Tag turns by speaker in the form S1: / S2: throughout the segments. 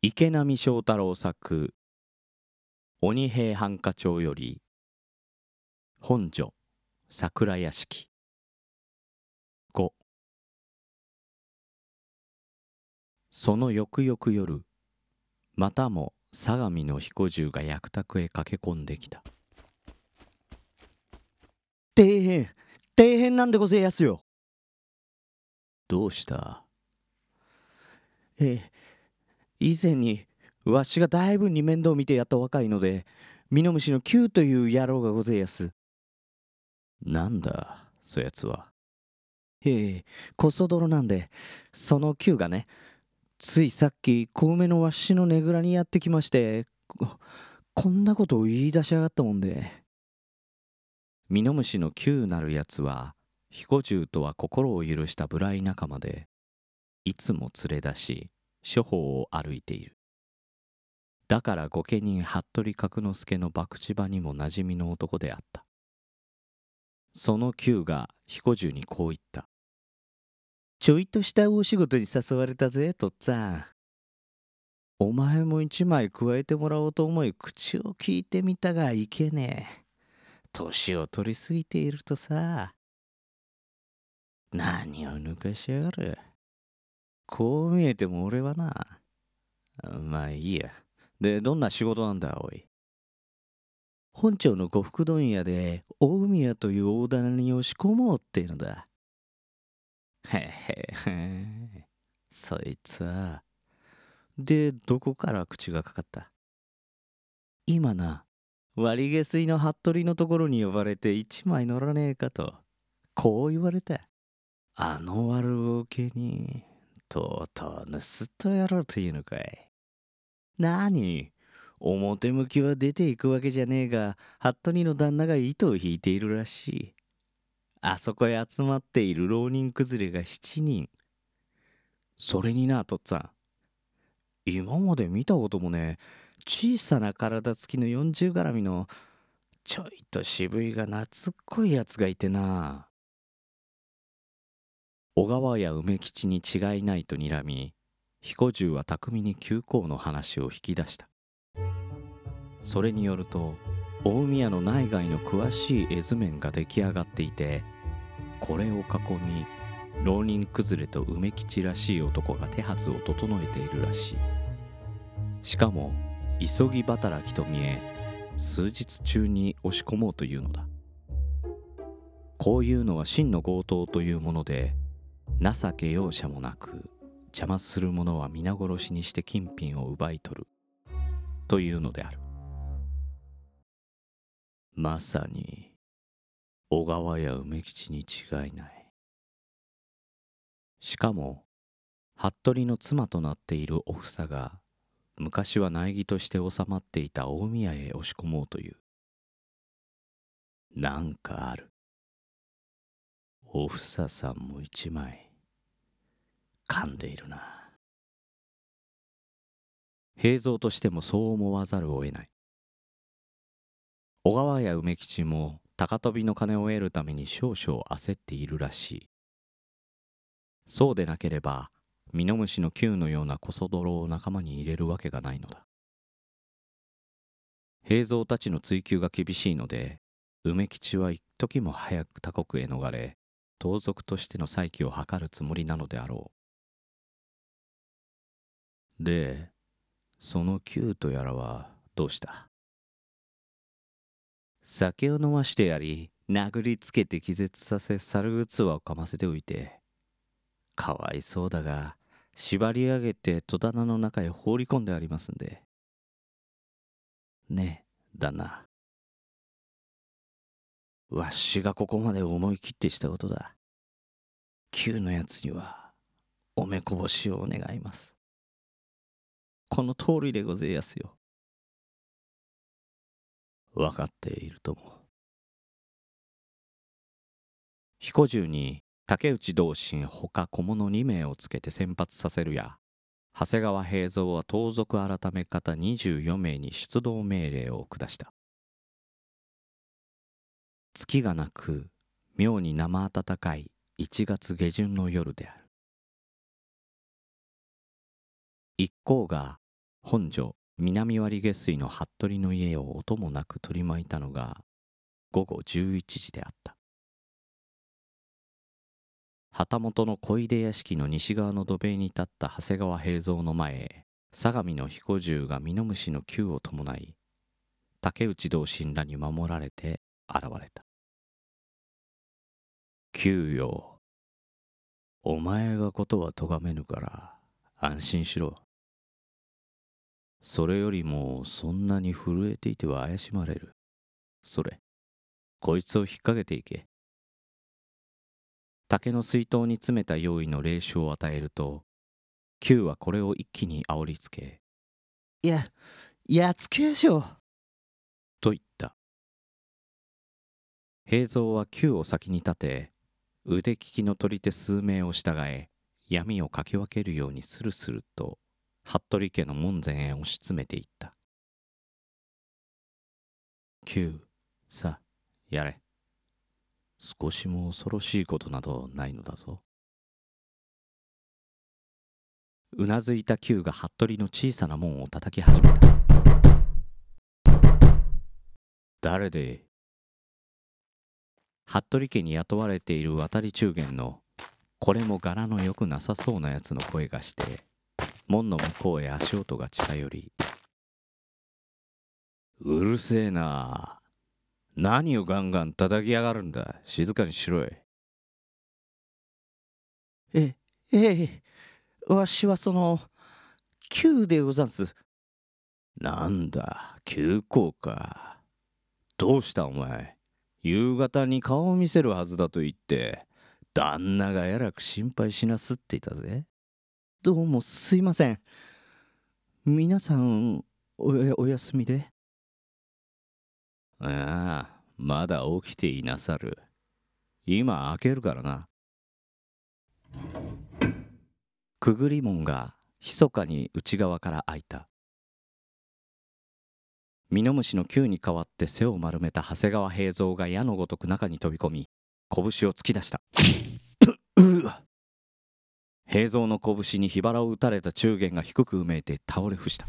S1: 池波正太郎作鬼平犯科帳より本所桜屋敷。5その翌々夜またも相模の彦十が役宅へ駆け込んできた。
S2: 底辺底辺なんでごぜえやすよ。
S1: どうした？
S2: ええ以前にわしがだいぶに面倒見てやった若いのでミノムシの Q という野郎がごぜえやす。
S1: なんだそやつは。
S2: ええこそ泥なんでその Q がねついさっき小梅のわしのねぐらにやってきましてここんなことを言い出しやがったもんで。
S1: ミノムシの Q なるやつは彦十とは心を許した無頼仲間でいつも連れ出し処方を歩いているだから御家人服部角之助の博打場にも馴染みの男であった。その九が彦十にこう言った
S2: ちょいとした大仕事に誘われたぜとっつぁん。お前も一枚加えてもらおうと思い口を聞いてみたがいけねえ。年を取りすぎているとさ。何を抜かしやがる。こう見えても俺はなまあいいや。でどんな仕事なんだおい？本庁の呉服問屋で大海屋という大棚に押し込もうっていうのだ。へへへ。そいつは。でどこから口がかかった？今な割下水の服部のところに呼ばれて一枚乗らねえかとこう言われた。あの悪儲けに。とうとう盗っ人やろうというのかい。何表向きは出ていくわけじゃねえが服部の旦那が糸を引いているらしい。あそこへ集まっている浪人崩れが7人。それになとっつぁん。今まで見たこともね小さな体つきの40絡みのちょいと渋いが懐っこいやつがいてな
S1: 小川や梅吉に違いないと睨み彦十は巧みに旧行の話を引き出した。それによると大宮の内外の詳しい絵図面が出来上がっていてこれを囲み浪人崩れと梅吉らしい男が手はずを整えているらしい。しかも急ぎ働きと見え数日中に押し込もうというのだ。こういうのは真の強盗というもので情け容赦もなく邪魔する者は皆殺しにして金品を奪い取る。というのである。まさに小川や梅吉に違いない。しかも服部の妻となっているお房が昔は苗木として収まっていた大宮へ押し込もうという。なんかある。お房さんも一枚。噛んでいるな。平蔵としてもそう思わざるを得ない。小川や梅吉も高飛びの金を得るために少々焦っているらしい。そうでなければミノムシの球のようなコソ泥を仲間に入れるわけがないのだ。平蔵たちの追及が厳しいので梅吉は一時も早く他国へ逃れ盗賊としての再起を図るつもりなのであろう。でその球とやらはどうした？
S2: 酒を飲ましてやり殴りつけて気絶させ猿器をかませておいて。かわいそうだが縛り上げて戸棚の中へ放り込んでありますんで。ねえ旦那。わしがここまで思い切ってしたことだ。旧のやつにはおめこぼしを願います。この通りでごぜえやすよ。
S1: 分かっているとも彦十に竹内同心ほか小物2名をつけて先発させるや長谷川平蔵は盗賊改め方24名に出動命令を下した。月がなく妙に生暖かい1月下旬の夜である。一行が本所南割下水の服部の家を音もなく取り巻いたのが午後11時であった。旗本の小出屋敷の西側の土塀に立った長谷川平蔵の前へ相模の彦十がミノムシの球を伴い竹内同心らに守られて現れた。九よ。お前がことは咎めぬから安心しろ。それよりもそんなに震えていては怪しまれる。それこいつを引っ掛けていけ。竹の水筒に詰めた用意の霊酒を与えると Q はこれを一気に煽りつけ
S2: いややっつけやしょう。
S1: と言った。平蔵は Q を先に立て腕利きの取り手数名を従え闇をかき分けるようにスルスルと服部家の門前へ押し詰めていった「Q さあやれ。少しも恐ろしいことなどないのだぞ。うなずいた Q が服部の小さな門を叩き始めた。誰で服部家に雇われている渡り中元のこれも柄の良くなさそうなやつの声がして門の向こうへ足音が近寄りうるせえな。何をガンガン叩きやがるんだ。静かにしろい
S2: えええわしはその急でござんす。
S1: なんだ急行か。どうしたお前。夕方に顔を見せるはずだと言って旦那がえらく心配しなすっていたぜ
S2: どうもすいません。皆さんおお休みで？
S1: ああまだ起きていなさる。今開けるからな。くぐり門が密かに内側から開いた。ミノムシの球に代わって背を丸めた長谷川平蔵が矢のごとく中に飛び込み拳を突き出した。平蔵の拳に火腹を打たれた中元が低くうめいて倒れ伏した。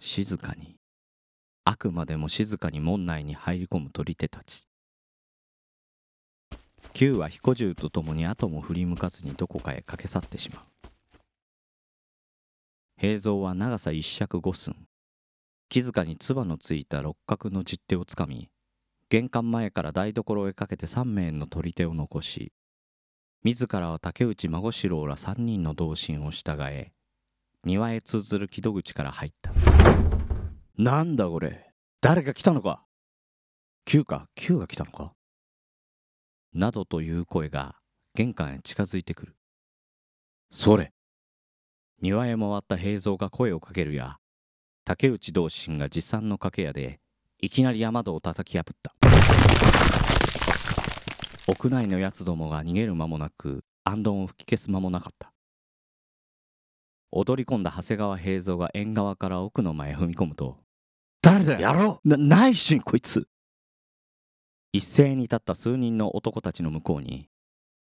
S1: 静かにあくまでも静かに門内に入り込む取り手たち。九は彦十と共に後も振り向かずにどこかへ駆け去ってしまう。平蔵は長さ一尺五寸。木塚に唾のついた六角の十手をつかみ玄関前から台所へかけて三名の取り手を残し自らは竹内孫四郎ら三人の同心を従え庭へ通ずる木戸口から入った。なんだこれ。誰か来たのか。九か。九が来たのか。などという声が玄関へ近づいてくる。それ。庭へ回った平蔵が声をかけるや竹内同心が持参の掛け屋でいきなり雨戸を叩き破った屋内のやつどもが逃げる間もなく暗遁を吹き消す間もなかった踊り込んだ長谷川平蔵が縁側から奥の前へ踏み込むと
S2: 誰だ
S1: やろ
S2: うなないしんこいつ
S1: 一斉に立った数人の男たちの向こうに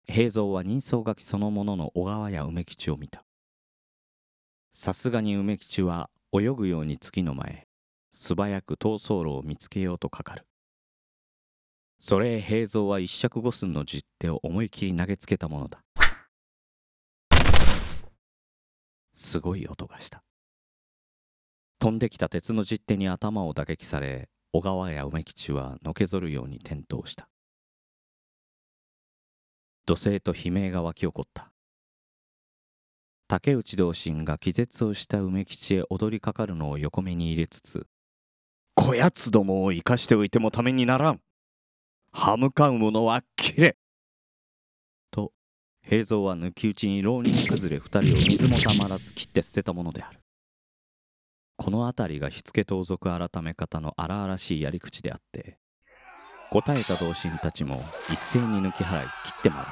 S1: 平蔵は人相書きそのものの小川や梅吉を見たさすがに梅吉は泳ぐように月の前素早く逃走路を見つけようとかかるそれへ平蔵は一尺五寸の十手を思い切り投げつけたものだ。すごい音がした。飛んできた鉄の十手に頭を打撃され小川や梅吉はのけぞるように転倒した。土星と悲鳴が湧き起こった。竹内同心が気絶をした梅吉へ踊りかかるのを横目に入れつつこやつどもを生かしておいてもためにならん歯向かう者は切れ。と平蔵は抜き打ちに浪人崩れ二人を水もたまらず切って捨てたものである。この辺りが火付盗賊改め方の荒々しいやり口であって答えた同心たちも一斉に抜き払い切って回る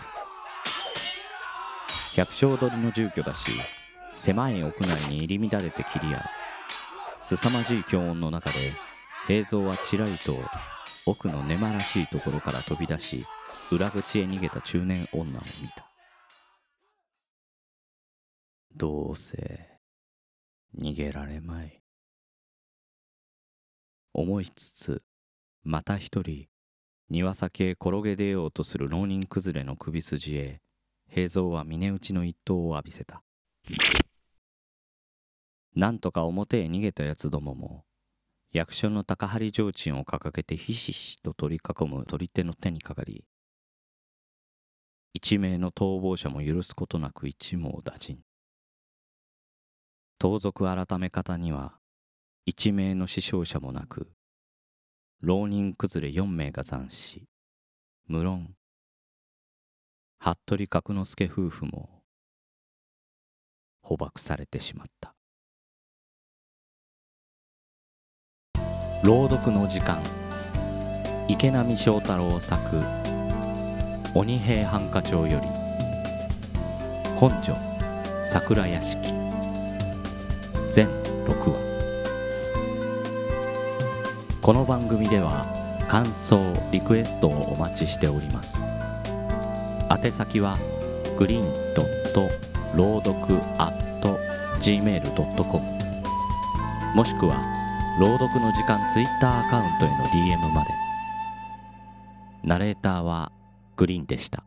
S1: 百姓取りの住居だし狭い屋内に入り乱れて切り合う。凄まじい強音の中で平蔵はちらりと奥の根間らしいところから飛び出し裏口へ逃げた中年女を見た。どうせ
S2: 逃げられまい。思いつつまた一人庭先へ転げ出ようとする浪人崩れの首筋へ平蔵は峰打ちの一刀を浴びせた。なんとか表へ逃げたやつどもも役所の高張提灯を掲げてひしひしと取り囲む取り手の手にかかり一名の逃亡者も許すことなく一網打尽。盗賊改め方には一名の死傷者もなく浪人崩れ四名が残死無論服部角之助夫婦も捕獲されてしまった。朗読の時間。池波正太郎作「鬼平犯科帳」より。本所桜屋敷。全6話この番組では感想リクエストをお待ちしております。宛先はグリーンドット朗読 at gmail.com もしくは朗読の時間ツイッターアカウントへの DM まで。ナレーターはグリーンでした。